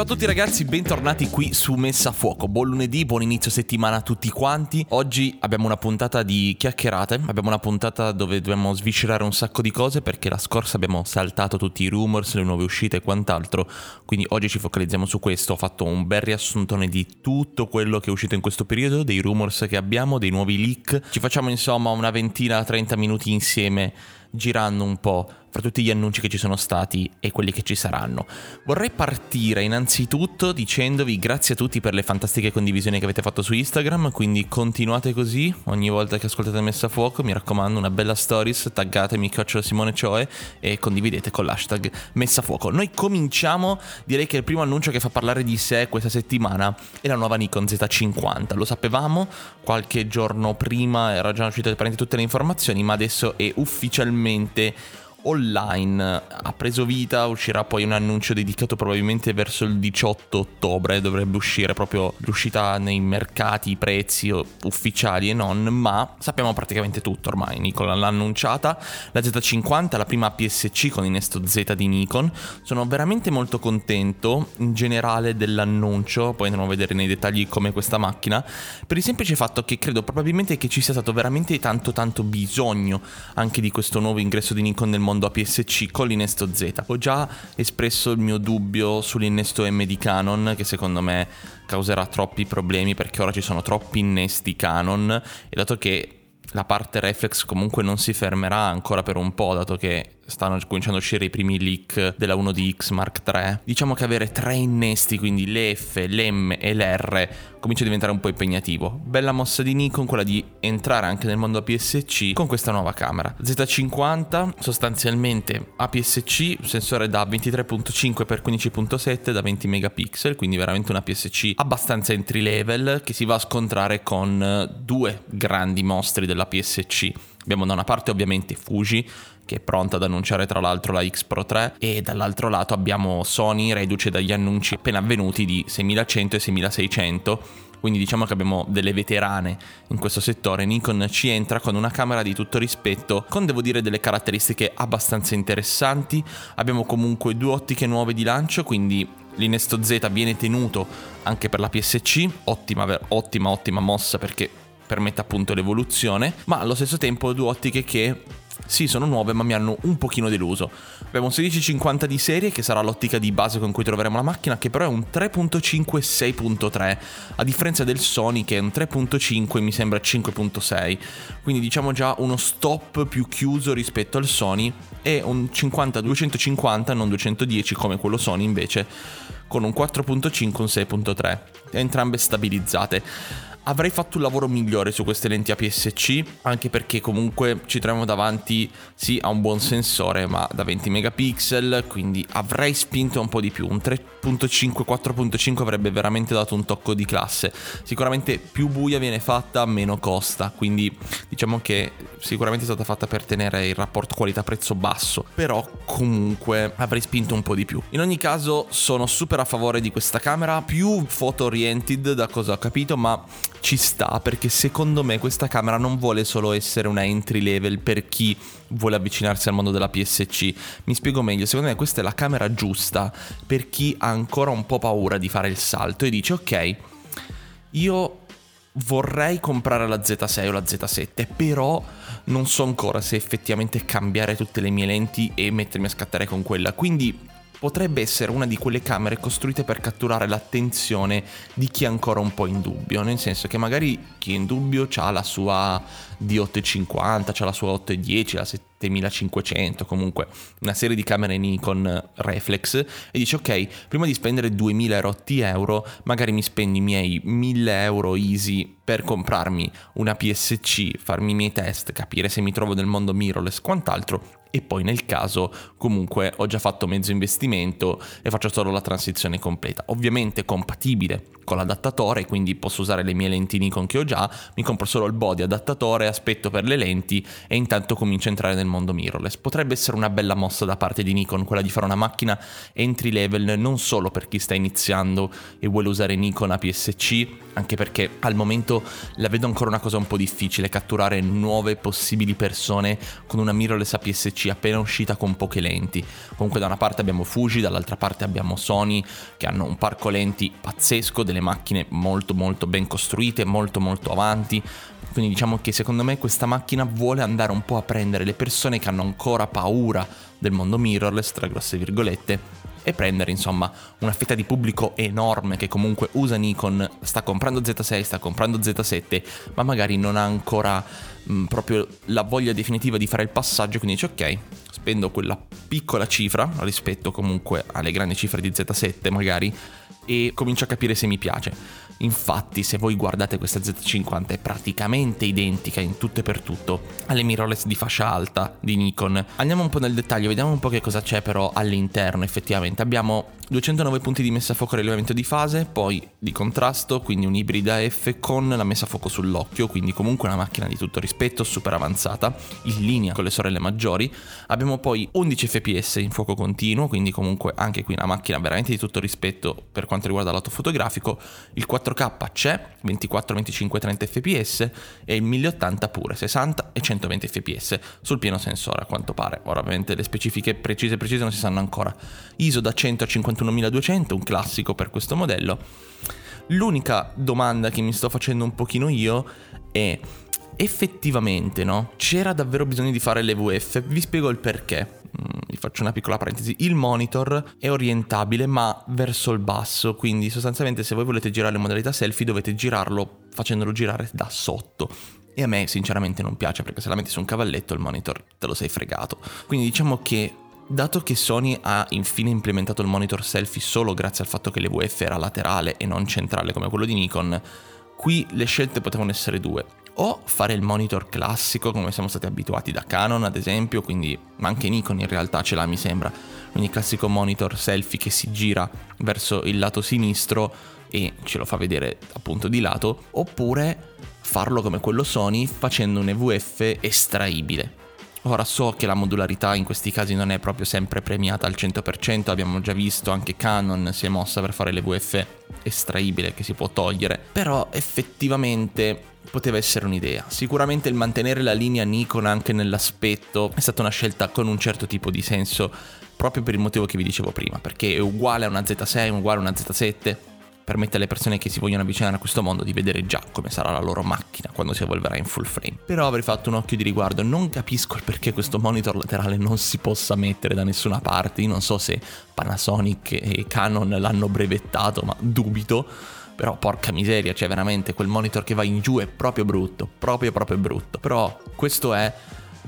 Ciao a tutti ragazzi, bentornati qui su Messa a Fuoco. Buon lunedì, buon inizio settimana a tutti quanti. Oggi abbiamo una puntata di chiacchierate, abbiamo una puntata dove dobbiamo sviscerare un sacco di cose perché la scorsa abbiamo saltato tutti i rumors, le nuove uscite e quant'altro. Quindi oggi ci focalizziamo su questo. Ho fatto un bel riassuntone di tutto quello che è uscito in questo periodo, dei rumors che abbiamo, dei nuovi leak. Ci facciamo insomma una ventina, 30 minuti insieme girando un po' fra tutti gli annunci che ci sono stati e quelli che ci saranno. Vorrei partire innanzitutto dicendovi grazie a tutti per le fantastiche condivisioni che avete fatto su Instagram, quindi continuate così, ogni volta che ascoltate Messa a Fuoco, mi raccomando una bella stories, taggatemi Ciocciola Simone Cioe e condividete con l'hashtag Messa a Fuoco. Noi cominciamo, direi che il primo annuncio che fa parlare di sé questa settimana è la nuova Nikon Z50, lo sapevamo, qualche giorno prima era già uscita tutte le informazioni, ma adesso è ufficialmente mente online. Ha preso vita, uscirà poi un annuncio dedicato probabilmente verso il 18 ottobre, dovrebbe uscire proprio l'uscita nei mercati, i prezzi ufficiali e non, ma sappiamo praticamente tutto ormai, Nikon l'ha annunciata, la Z50, la prima PSC con innesto Z di Nikon, sono veramente molto contento in generale dell'annuncio, poi andremo a vedere nei dettagli come questa macchina, per il semplice fatto che credo probabilmente che ci sia stato veramente tanto tanto bisogno anche di questo nuovo ingresso di Nikon nel mondo mondo APS-C con l'innesto Z. Ho già espresso il mio dubbio sull'innesto M di Canon, che secondo me causerà troppi problemi perché ora ci sono troppi innesti Canon e dato che la parte reflex comunque non si fermerà ancora per un po', dato che stanno cominciando a uscire i primi leak della 1DX Mark III. Diciamo che avere tre innesti, quindi l'F, l'M e l'R, comincia a diventare un po' impegnativo. Bella mossa di Nikon quella di entrare anche nel mondo APS-C con questa nuova camera. Z50 sostanzialmente APS-C, sensore da 23.5 x 15.7 da 20 megapixel, quindi veramente un APS-C abbastanza entry level che si va a scontrare con due grandi mostri dell'APS-C. Abbiamo da una parte ovviamente Fuji che è pronta ad annunciare tra l'altro la X Pro 3 e dall'altro lato abbiamo Sony reduce dagli annunci appena avvenuti di 6100 e 6600 quindi diciamo che abbiamo delle veterane in questo settore. Nikon ci entra con una camera di tutto rispetto, con devo dire delle caratteristiche abbastanza interessanti. Abbiamo comunque due ottiche nuove di lancio, quindi l'innesto Z viene tenuto anche per la PSC, ottima, ottima, ottima mossa perché permette appunto l'evoluzione, ma allo stesso tempo due ottiche che sì, sono nuove, ma mi hanno un pochino deluso. Abbiamo un 1650 di serie, che sarà l'ottica di base con cui troveremo la macchina, che però è un 3.5 6.3, a differenza del Sony che è un 3.5 e mi sembra 5.6. Quindi diciamo già uno stop più chiuso rispetto al Sony e un 50-250, non 210 come quello Sony invece, con un 4.5 e un 6.3, entrambe stabilizzate. Avrei fatto un lavoro migliore su queste lenti APS-C, anche perché comunque ci troviamo davanti, sì, a un buon sensore, ma da 20 megapixel, quindi avrei spinto un po' di più. Un 3.5, 4.5 avrebbe veramente dato un tocco di classe. Sicuramente più buia viene fatta, meno costa, quindi diciamo che sicuramente è stata fatta per tenere il rapporto qualità-prezzo basso, però comunque avrei spinto un po' di più. In ogni caso sono super a favore di questa camera, più photo oriented da cosa ho capito, ma ci sta perché secondo me questa camera non vuole solo essere una entry level per chi vuole avvicinarsi al mondo della PSC. Mi spiego meglio, secondo me questa è la camera giusta per chi ha ancora un po' paura di fare il salto e dice ok, io vorrei comprare la Z6 o la Z7, però non so ancora se effettivamente cambiare tutte le mie lenti e mettermi a scattare con quella. Quindi potrebbe essere una di quelle camere costruite per catturare l'attenzione di chi è ancora un po' in dubbio, nel senso che magari chi è in dubbio ha la sua D850, ha la sua 810, la 7500, comunque una serie di camere Nikon reflex e dice ok, prima di spendere 2000 rotti euro, magari mi spendo i miei 1000 euro easy per comprarmi una PSC, farmi i miei test, capire se mi trovo nel mondo mirrorless, quant'altro e poi nel caso comunque ho già fatto mezzo investimento e faccio solo la transizione completa. Ovviamente compatibile con l'adattatore, quindi posso usare le mie lenti Nikon che ho già, mi compro solo il body adattatore, aspetto per le lenti e intanto comincio a entrare nel mondo mirrorless. Potrebbe essere una bella mossa da parte di Nikon quella di fare una macchina entry level non solo per chi sta iniziando e vuole usare Nikon APS-C, anche perché al momento la vedo ancora una cosa un po' difficile, catturare nuove possibili persone con una mirrorless APS-C appena uscita con poche lenti. Comunque da una parte abbiamo Fuji, dall'altra parte abbiamo Sony che hanno un parco lenti pazzesco, delle macchine molto molto ben costruite, molto molto avanti. Quindi diciamo che secondo me questa macchina vuole andare un po' a prendere le persone che hanno ancora paura del mondo mirrorless, tra grosse virgolette, e prendere insomma una fetta di pubblico enorme che comunque usa Nikon, sta comprando Z6, sta comprando Z7, ma magari non ha ancora mh, proprio la voglia definitiva di fare il passaggio, quindi dice ok, spendo quella piccola cifra rispetto comunque alle grandi cifre di Z7 magari e comincio a capire se mi piace. Infatti, se voi guardate questa Z50 è praticamente identica in tutto e per tutto alle mirrorless di fascia alta di Nikon. Andiamo un po' nel dettaglio, vediamo un po' che cosa c'è però all'interno effettivamente. Abbiamo 209 punti di messa a fuoco e rilevamento di fase, poi di contrasto, quindi un ibrida F con la messa a fuoco sull'occhio, quindi comunque una macchina di tutto rispetto, super avanzata, in linea con le sorelle maggiori. Abbiamo poi 11 fps in fuoco continuo, quindi comunque anche qui una macchina veramente di tutto rispetto per quanto riguarda lato fotografico. Il 4K c'è, 24, 25, 30 fps e il 1080 pure, 60 e 120 fps sul pieno sensore a quanto pare. Ora ovviamente le specifiche precise precise non si sanno ancora. ISO da 100 a 50 21200, un classico per questo modello. L'unica domanda che mi sto facendo un pochino io è effettivamente, no? C'era davvero bisogno di fare l'EVF? Vi spiego il perché. Mm, vi faccio una piccola parentesi. Il monitor è orientabile ma verso il basso, quindi sostanzialmente se voi volete girare in modalità selfie dovete girarlo facendolo girare da sotto. E a me sinceramente non piace perché se la metti su un cavalletto il monitor te lo sei fregato. Quindi diciamo che Dato che Sony ha infine implementato il monitor selfie solo grazie al fatto che l'EVF era laterale e non centrale come quello di Nikon, qui le scelte potevano essere due. O fare il monitor classico come siamo stati abituati da Canon ad esempio, quindi, ma anche Nikon in realtà ce l'ha mi sembra, quindi il classico monitor selfie che si gira verso il lato sinistro e ce lo fa vedere appunto di lato, oppure farlo come quello Sony facendo un EVF estraibile. Ora so che la modularità in questi casi non è proprio sempre premiata al 100%, abbiamo già visto anche Canon si è mossa per fare l'EVF estraibile che si può togliere, però effettivamente poteva essere un'idea. Sicuramente il mantenere la linea Nikon anche nell'aspetto è stata una scelta con un certo tipo di senso proprio per il motivo che vi dicevo prima, perché è uguale a una Z6, uguale a una Z7, permette alle persone che si vogliono avvicinare a questo mondo di vedere già come sarà la loro macchina quando si evolverà in full frame. Però avrei fatto un occhio di riguardo, non capisco il perché questo monitor laterale non si possa mettere da nessuna parte, io non so se Panasonic e Canon l'hanno brevettato, ma dubito. Però porca miseria, cioè veramente quel monitor che va in giù è proprio brutto, proprio proprio brutto. Però questo è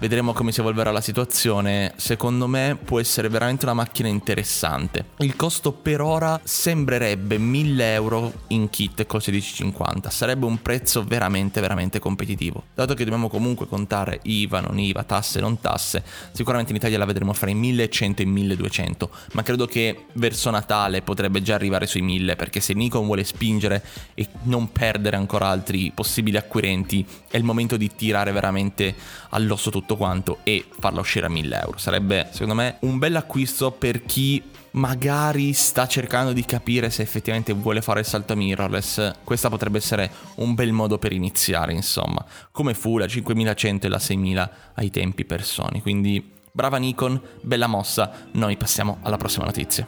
Vedremo come si evolverà la situazione. Secondo me può essere veramente una macchina interessante. Il costo per ora sembrerebbe 1000 euro in kit col 1650. Sarebbe un prezzo veramente, veramente competitivo. Dato che dobbiamo comunque contare IVA, non IVA, tasse, non tasse, sicuramente in Italia la vedremo fra i 1100 e i 1200. Ma credo che verso Natale potrebbe già arrivare sui 1000 perché se Nikon vuole spingere e non perdere ancora altri possibili acquirenti, è il momento di tirare veramente all'osso tutto tutto quanto e farla uscire a 1000 euro. Sarebbe secondo me un bel acquisto per chi magari sta cercando di capire se effettivamente vuole fare il salto mirrorless. Questa potrebbe essere un bel modo per iniziare, insomma. Come fu la 5100 e la 6000 ai tempi per Sony. Quindi brava Nikon, bella mossa. Noi passiamo alla prossima notizia.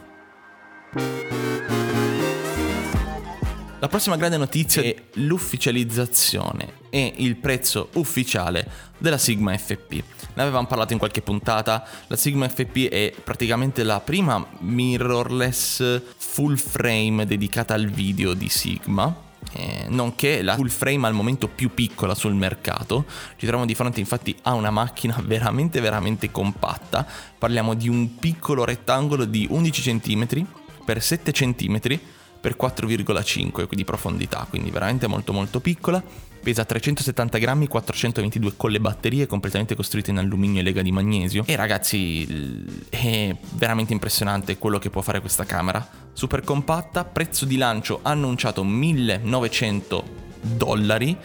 La prossima grande notizia è l'ufficializzazione e il prezzo ufficiale della Sigma FP. Ne avevamo parlato in qualche puntata, la Sigma FP è praticamente la prima mirrorless full frame dedicata al video di Sigma. Eh, nonché la full frame al momento più piccola sul mercato. Ci troviamo di fronte infatti a una macchina veramente veramente compatta. Parliamo di un piccolo rettangolo di 11 cm x 7 cm per 4,5 di profondità, quindi veramente molto molto piccola. Pesa 370 grammi, 422 con le batterie completamente costruite in alluminio e lega di magnesio. E ragazzi, è veramente impressionante quello che può fare questa camera. Super compatta, prezzo di lancio annunciato 1900 dollari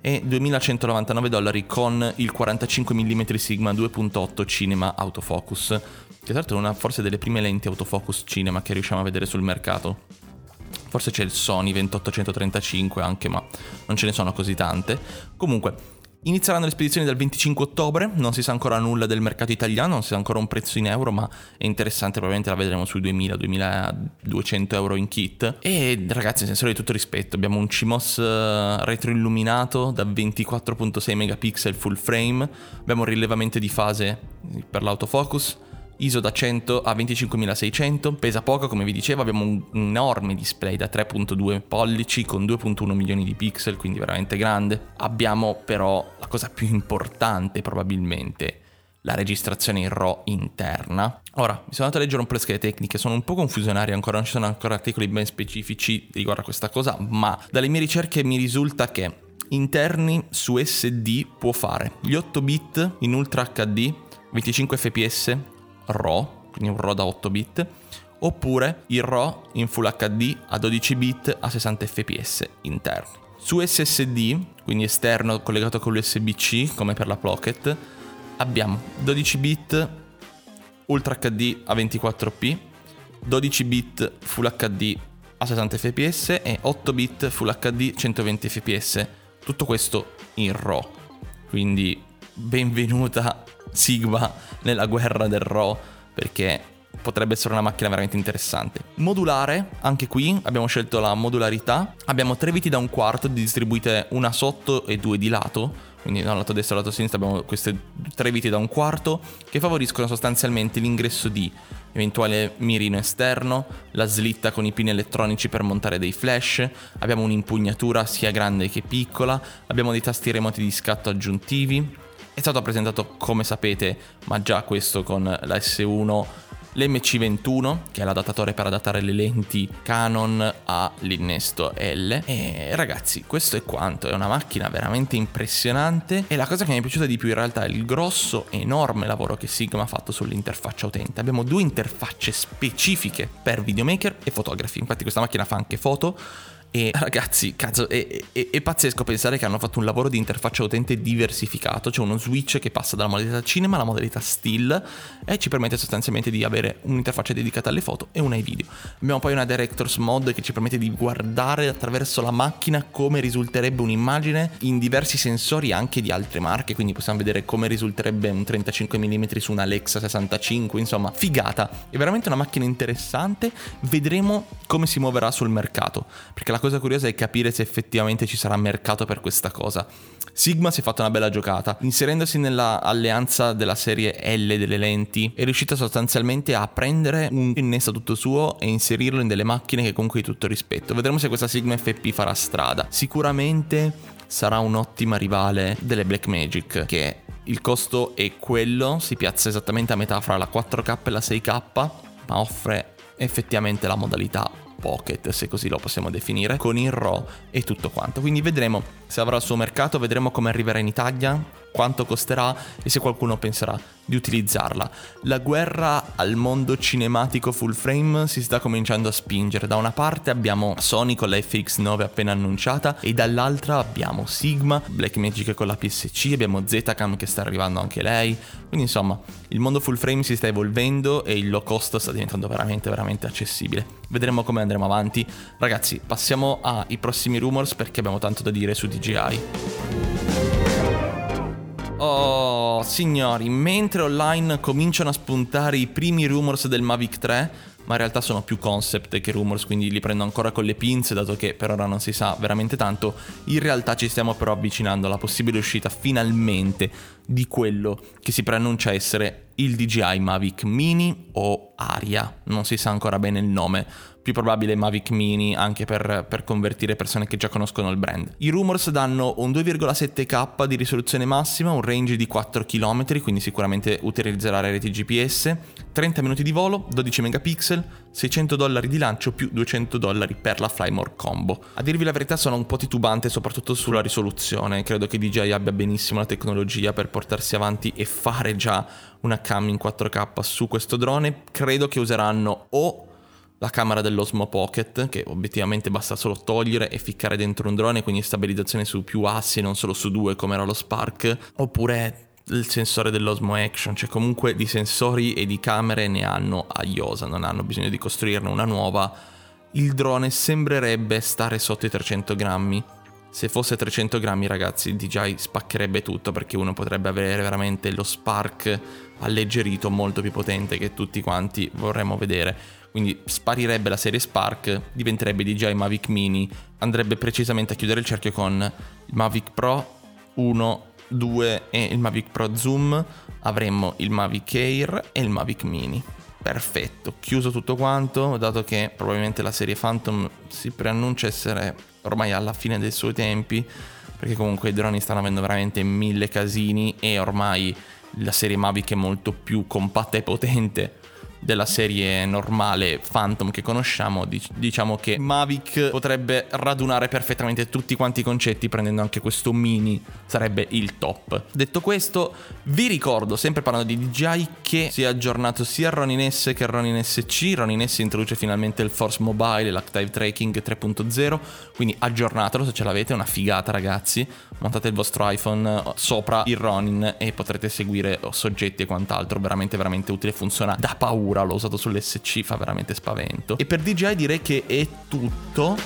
e 2199 dollari con il 45 mm Sigma 2.8 Cinema Autofocus, che tra l'altro è una forse delle prime lenti autofocus cinema che riusciamo a vedere sul mercato. Forse c'è il Sony 2835 anche, ma non ce ne sono così tante. Comunque, Inizieranno le spedizioni dal 25 ottobre, non si sa ancora nulla del mercato italiano, non si sa ancora un prezzo in euro, ma è interessante, probabilmente la vedremo sui 2000-2200 euro in kit. E ragazzi, sensore di tutto rispetto, abbiamo un CMOS eh, retroilluminato da 24.6 megapixel full frame, abbiamo un rilevamento di fase per l'autofocus, ISO da 100 a 25600, pesa poco come vi dicevo, abbiamo un enorme display da 3.2 pollici con 2.1 milioni di pixel, quindi veramente grande. Abbiamo però la cosa più importante probabilmente, la registrazione in RAW interna. Ora, mi sono andato a leggere un po' le schede tecniche, sono un po' confusionarie ancora, non ci sono ancora articoli ben specifici riguardo a questa cosa, ma dalle mie ricerche mi risulta che interni su SD può fare gli 8 bit in Ultra HD, 25 fps, RAW, quindi un RAW da 8 bit, oppure il RAW in Full HD a 12 bit a 60 fps interni. Su SSD, quindi esterno collegato con l'USB-C come per la Pocket, abbiamo 12 bit Ultra HD a 24p, 12 bit Full HD a 60 fps e 8 bit Full HD 120 fps. Tutto questo in RAW. Quindi benvenuta Sigma nella guerra del RAW perché potrebbe essere una macchina veramente interessante. Modulare, anche qui abbiamo scelto la modularità. Abbiamo tre viti da un quarto distribuite una sotto e due di lato. Quindi dal lato destro e lato sinistro abbiamo queste tre viti da un quarto che favoriscono sostanzialmente l'ingresso di eventuale mirino esterno, la slitta con i pini elettronici per montare dei flash, abbiamo un'impugnatura sia grande che piccola, abbiamo dei tasti remoti di scatto aggiuntivi, è stato presentato, come sapete, ma già questo con la S1, l'MC21, che è l'adattatore per adattare le lenti Canon all'innesto L. E ragazzi, questo è quanto, è una macchina veramente impressionante e la cosa che mi è piaciuta di più in realtà è il grosso, enorme lavoro che Sigma ha fatto sull'interfaccia utente. Abbiamo due interfacce specifiche per videomaker e fotografi, infatti questa macchina fa anche foto e ragazzi, cazzo, è, è, è, pazzesco pensare che hanno fatto un lavoro di interfaccia utente diversificato. C'è uno switch che passa dalla modalità cinema alla modalità still e ci permette sostanzialmente di avere un'interfaccia dedicata alle foto e una ai video. Abbiamo poi una Director's Mode che ci permette di guardare attraverso la macchina come risulterebbe un'immagine in diversi sensori anche di altre marche. Quindi possiamo vedere come risulterebbe un 35 mm su una Alexa 65. Insomma, figata. È veramente una macchina interessante. Vedremo come si muoverà sul mercato. Perché la cosa curiosa è capire se effettivamente ci sarà mercato per questa cosa. Sigma si è fatta una bella giocata, inserendosi nella alleanza della serie L delle lenti, è riuscita sostanzialmente a prendere un innesto tutto suo e inserirlo in delle macchine che comunque di tutto rispetto. Vedremo se questa Sigma FP farà strada. Sicuramente sarà un'ottima rivale delle Blackmagic che il costo è quello, si piazza esattamente a metà fra la 4K e la 6K, ma offre effettivamente la modalità Pocket, se così lo possiamo definire, con il RAW e tutto quanto. Quindi vedremo se avrà il suo mercato, vedremo come arriverà in Italia, quanto costerà e se qualcuno penserà di utilizzarla. La guerra al mondo cinematico full frame si sta cominciando a spingere. Da una parte abbiamo Sony con la FX9 appena annunciata e dall'altra abbiamo Sigma, Blackmagic con la PSC, abbiamo Zetacam che sta arrivando anche lei. Quindi insomma, il mondo full frame si sta evolvendo e il low cost sta diventando veramente veramente accessibile. Vedremo come andremo avanti. Ragazzi, passiamo ai prossimi rumors perché abbiamo tanto da dire su DJI. Oh, signori, mentre online cominciano a spuntare i primi rumors del Mavic 3, ma in realtà sono più concept che rumors, quindi li prendo ancora con le pinze, dato che per ora non si sa veramente tanto. In realtà ci stiamo però avvicinando alla possibile uscita finalmente di quello che si preannuncia essere il DJI Mavic Mini o Aria, non si sa ancora bene il nome, più probabile Mavic Mini anche per, per, convertire persone che già conoscono il brand. I rumors danno un 2,7K di risoluzione massima, un range di 4 km, quindi sicuramente utilizzerà le reti GPS, 30 minuti di volo, 12 megapixel, 600 dollari di lancio più 200 dollari per la Flymore Combo. A dirvi la verità sono un po' titubante soprattutto sulla risoluzione, credo che DJI abbia benissimo la tecnologia per portarsi avanti e fare già una cam in 4K su questo drone, credo che useranno o la camera dell'Osmo Pocket, che obiettivamente basta solo togliere e ficcare dentro un drone, quindi stabilizzazione su più assi e non solo su due come era lo Spark, oppure il sensore dell'Osmo Action, cioè comunque di sensori e di camere ne hanno a iosa, non hanno bisogno di costruirne una nuova. Il drone sembrerebbe stare sotto i 300 grammi. Se fosse 300 grammi ragazzi DJI spaccherebbe tutto perché uno potrebbe avere veramente lo Spark alleggerito molto più potente che tutti quanti vorremmo vedere. Quindi sparirebbe la serie Spark, diventerebbe DJI Mavic Mini, andrebbe precisamente a chiudere il cerchio con il Mavic Pro 1 2 e il Mavic Pro Zoom, avremmo il Mavic Air e il Mavic Mini. Perfetto, chiuso tutto quanto, dato che probabilmente la serie Phantom si preannuncia essere ormai alla fine dei suoi tempi, perché comunque i droni stanno avendo veramente mille casini e ormai la serie Mavic è molto più compatta e potente della serie normale Phantom che conosciamo, diciamo che Mavic potrebbe radunare perfettamente tutti quanti i concetti prendendo anche questo mini, sarebbe il top. Detto questo, vi ricordo, sempre parlando di DJI, che si è aggiornato sia Ronin S che Ronin SC, Ronin S introduce finalmente il Force Mobile l'Active Tracking 3.0, quindi aggiornatelo se ce l'avete, è una figata ragazzi, montate il vostro iPhone sopra il Ronin e potrete seguire soggetti e quant'altro, veramente veramente utile, funziona da paura paura, l'ho usato sull'SC, fa veramente spavento. E per DJI direi che è tutto.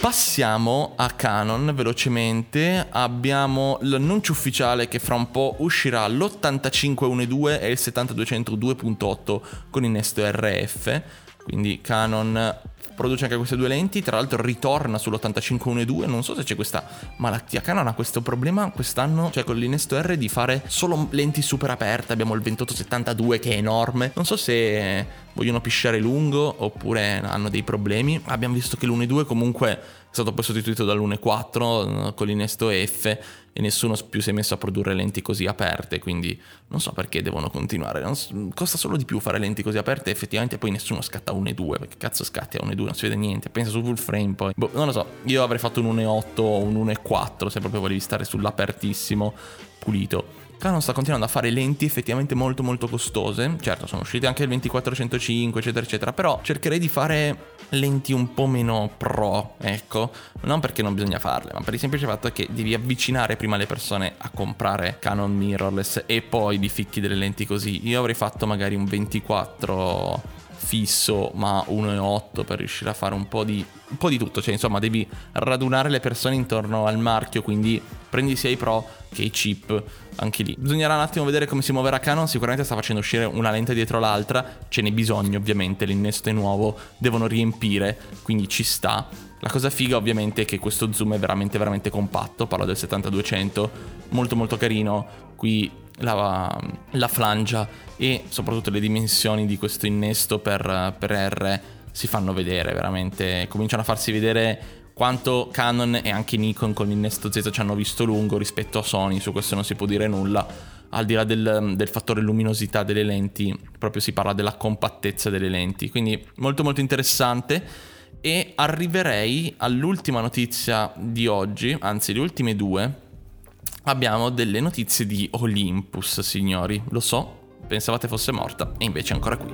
Passiamo a Canon velocemente, abbiamo l'annuncio ufficiale che fra un po' uscirà l'8512 e il 7202.8 con innesto RF, quindi Canon produce anche queste due lenti, tra l'altro ritorna sull'8512, non so se c'è questa malattia, Canon ha questo problema quest'anno, cioè con l'innesto R di fare solo lenti super aperte, abbiamo il 2872 che è enorme, non so se vogliono pisciare lungo oppure hanno dei problemi, abbiamo visto che l'1.2 comunque stato poi sostituito dall'1.4 eh, con l'innesto F e nessuno più si è messo a produrre lenti così aperte, quindi non so perché devono continuare. Non, costa solo di più fare lenti così aperte e effettivamente poi nessuno scatta 1.2, perché cazzo scatti a 1.2, non si vede niente, pensa su full frame poi. Boh, non lo so, io avrei fatto un 1.8 o un 1.4 se proprio volevi stare sull'apertissimo pulito. Canon sta continuando a fare lenti effettivamente molto molto costose. Certo, sono uscite anche il 2405, eccetera, eccetera. Però cercherei di fare lenti un po' meno pro, ecco. Non perché non bisogna farle, ma per il semplice fatto che devi avvicinare prima le persone a comprare Canon mirrorless e poi di ficchi delle lenti così. Io avrei fatto magari un 24 fisso ma 1,8 per riuscire a fare un po, di, un po' di tutto, cioè insomma devi radunare le persone intorno al marchio, quindi prendi sia i pro che i chip anche lì. Bisognerà un attimo vedere come si muoverà Canon, sicuramente sta facendo uscire una lente dietro l'altra, ce n'è bisogno ovviamente, l'innesto è nuovo, devono riempire, quindi ci sta. La cosa figa ovviamente è che questo zoom è veramente veramente compatto, parlo del 7200, molto molto carino, qui la, la flangia e soprattutto le dimensioni di questo innesto per, per R si fanno vedere veramente, cominciano a farsi vedere quanto Canon e anche Nikon con l'innesto Z ci hanno visto lungo rispetto a Sony, su questo non si può dire nulla, al di là del, del, fattore luminosità delle lenti, proprio si parla della compattezza delle lenti, quindi molto molto interessante. E arriverei all'ultima notizia di oggi, anzi le ultime due, abbiamo delle notizie di Olympus, signori. Lo so, pensavate fosse morta e invece è ancora qui.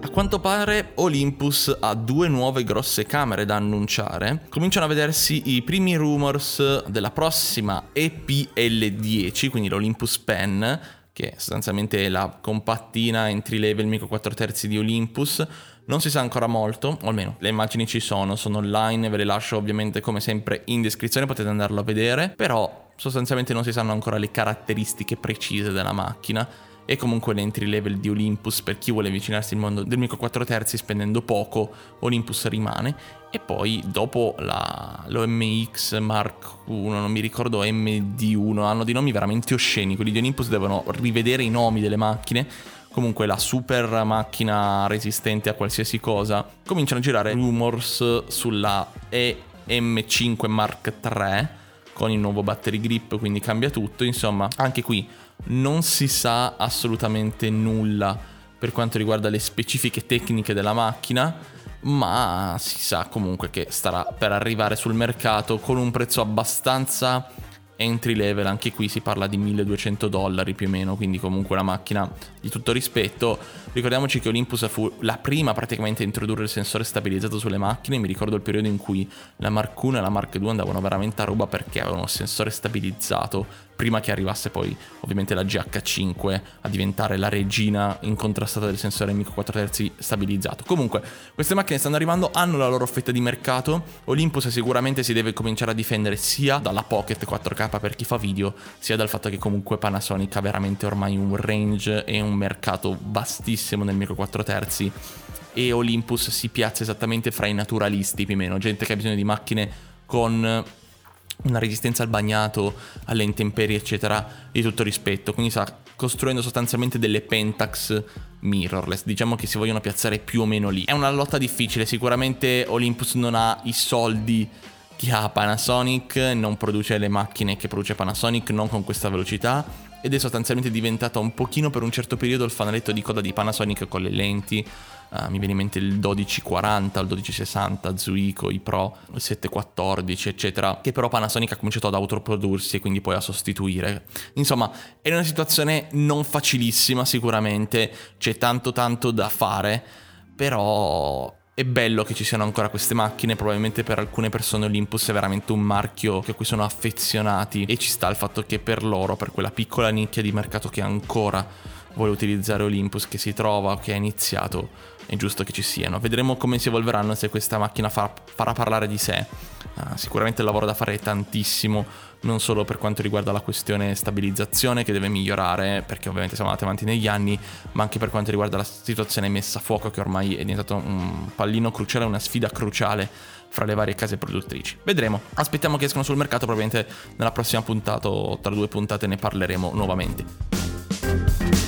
A quanto pare Olympus ha due nuove grosse camere da annunciare. Cominciano a vedersi i primi rumors della prossima EPL10, quindi l'Olympus Pen, che sostanzialmente è la compattina entry level micro 4 terzi di Olympus non si sa ancora molto, o almeno le immagini ci sono, sono online, ve le lascio ovviamente come sempre in descrizione, potete andarlo a vedere, però sostanzialmente non si sanno ancora le caratteristiche precise della macchina e comunque l'entry level di Olympus per chi vuole avvicinarsi al mondo del micro 4 terzi spendendo poco, Olympus rimane. E poi dopo la, l'OMX Mark 1, non mi ricordo MD1, hanno dei nomi veramente osceni, quelli di Olympus devono rivedere i nomi delle macchine comunque la super macchina resistente a qualsiasi cosa, cominciano a girare rumors sulla EM5 Mark III con il nuovo battery grip, quindi cambia tutto. Insomma, anche qui non si sa assolutamente nulla per quanto riguarda le specifiche tecniche della macchina, ma si sa comunque che starà per arrivare sul mercato con un prezzo abbastanza entry level, anche qui si parla di 1200 dollari più o meno, quindi comunque una macchina di tutto rispetto. Ricordiamoci che Olympus fu la prima praticamente a introdurre il sensore stabilizzato sulle macchine, mi ricordo il periodo in cui la Mark 1 e la Mark 2 andavano veramente a ruba perché avevano il sensore stabilizzato prima che arrivasse poi ovviamente la GH5 a diventare la regina incontrastata del sensore micro 4 terzi stabilizzato. Comunque, queste macchine stanno arrivando, hanno la loro fetta di mercato. Olympus sicuramente si deve cominciare a difendere sia dalla Pocket 4K per chi fa video, sia dal fatto che comunque Panasonic ha veramente ormai un range e un mercato vastissimo nel micro 4 terzi e Olympus si piazza esattamente fra i naturalisti più o meno, gente che ha bisogno di macchine con una resistenza al bagnato, alle intemperie, eccetera, di tutto rispetto. Quindi sta costruendo sostanzialmente delle Pentax mirrorless, diciamo che si vogliono piazzare più o meno lì. È una lotta difficile, sicuramente Olympus non ha i soldi che ha Panasonic, non produce le macchine che produce Panasonic, non con questa velocità ed è sostanzialmente diventata un pochino per un certo periodo il fanaletto di coda di Panasonic con le lenti Uh, mi viene in mente il 1240, il 1260, Zuiko, i Pro, il 714, eccetera, che però Panasonic ha cominciato ad autoprodursi e quindi poi a sostituire. Insomma, è una situazione non facilissima sicuramente, c'è tanto tanto da fare, però è bello che ci siano ancora queste macchine, probabilmente per alcune persone Olympus è veramente un marchio a cui sono affezionati e ci sta il fatto che per loro, per quella piccola nicchia di mercato che ancora vuole utilizzare Olympus, che si trova, che ha iniziato, è giusto che ci siano. Vedremo come si evolveranno se questa macchina fa, farà parlare di sé. Uh, sicuramente il lavoro da fare è tantissimo, non solo per quanto riguarda la questione stabilizzazione che deve migliorare, perché ovviamente siamo andati avanti negli anni, ma anche per quanto riguarda la situazione messa a fuoco che ormai è diventato un pallino cruciale, una sfida cruciale fra le varie case produttrici. Vedremo, aspettiamo che escano sul mercato, probabilmente nella prossima puntata o tra due puntate ne parleremo nuovamente.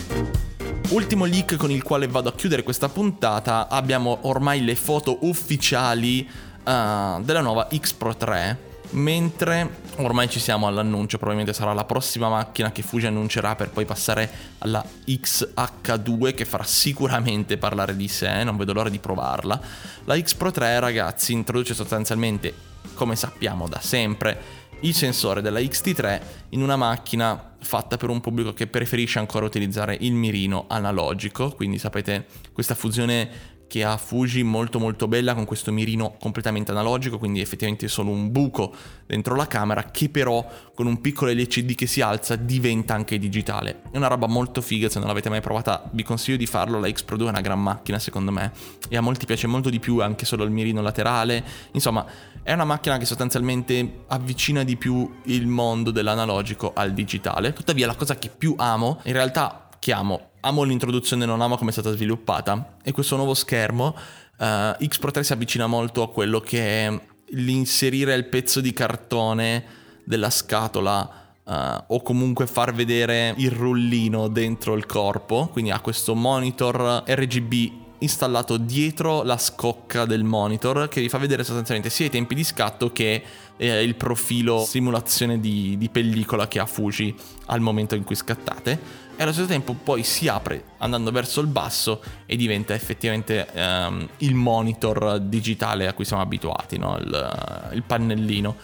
Ultimo leak con il quale vado a chiudere questa puntata, abbiamo ormai le foto ufficiali uh, della nuova X Pro 3 mentre ormai ci siamo all'annuncio, probabilmente sarà la prossima macchina che Fuji annuncerà per poi passare alla XH2 che farà sicuramente parlare di sé, non vedo l'ora di provarla. La X Pro 3 ragazzi introduce sostanzialmente, come sappiamo da sempre, il sensore della XT3 in una macchina fatta per un pubblico che preferisce ancora utilizzare il mirino analogico, quindi sapete questa fusione che ha Fuji molto molto bella con questo mirino completamente analogico, quindi effettivamente solo un buco dentro la camera che però con un piccolo LCD che si alza diventa anche digitale. È una roba molto figa, se non l'avete mai provata vi consiglio di farlo, la X Pro 2 è una gran macchina secondo me e a molti piace molto di più anche solo il mirino laterale, insomma è una macchina che sostanzialmente avvicina di più il mondo dell'analogico al digitale, tuttavia la cosa che più amo in realtà che amo. Amo l'introduzione, non amo come è stata sviluppata. E questo nuovo schermo, uh, X Pro 3 si avvicina molto a quello che è l'inserire il pezzo di cartone della scatola Uh, o comunque far vedere il rullino dentro il corpo, quindi ha questo monitor RGB installato dietro la scocca del monitor che vi fa vedere sostanzialmente sia i tempi di scatto che eh, il profilo simulazione di, di pellicola che ha Fuji al momento in cui scattate e allo stesso tempo poi si apre andando verso il basso e diventa effettivamente um, il monitor digitale a cui siamo abituati, no? il, il pannellino.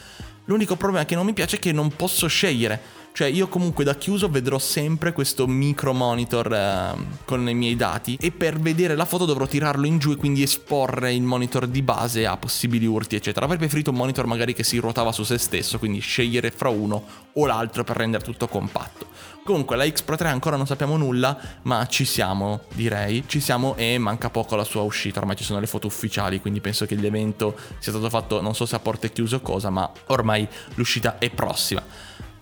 L'unico problema che non mi piace è che non posso scegliere. Cioè io comunque da chiuso vedrò sempre questo micro monitor eh, con i miei dati e per vedere la foto dovrò tirarlo in giù e quindi esporre il monitor di base a possibili urti eccetera. Avrei preferito un monitor magari che si ruotava su se stesso, quindi scegliere fra uno o l'altro per rendere tutto compatto. Comunque la X Pro 3 ancora non sappiamo nulla, ma ci siamo, direi. Ci siamo e manca poco alla sua uscita. Ormai ci sono le foto ufficiali, quindi penso che l'evento sia stato fatto non so se a porte chiuse o cosa, ma ormai l'uscita è prossima.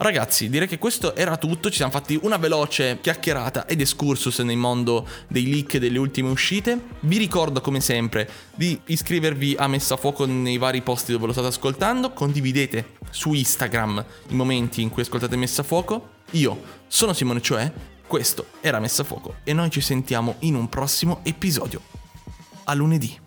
Ragazzi, direi che questo era tutto, ci siamo fatti una veloce chiacchierata ed excursus nel mondo dei leak e delle ultime uscite. Vi ricordo come sempre di iscrivervi a Messa a Fuoco nei vari posti dove lo state ascoltando, condividete su Instagram i momenti in cui ascoltate Messa a Fuoco io sono Simone Cioè, questo era Messa a Fuoco e noi ci sentiamo in un prossimo episodio. A lunedì.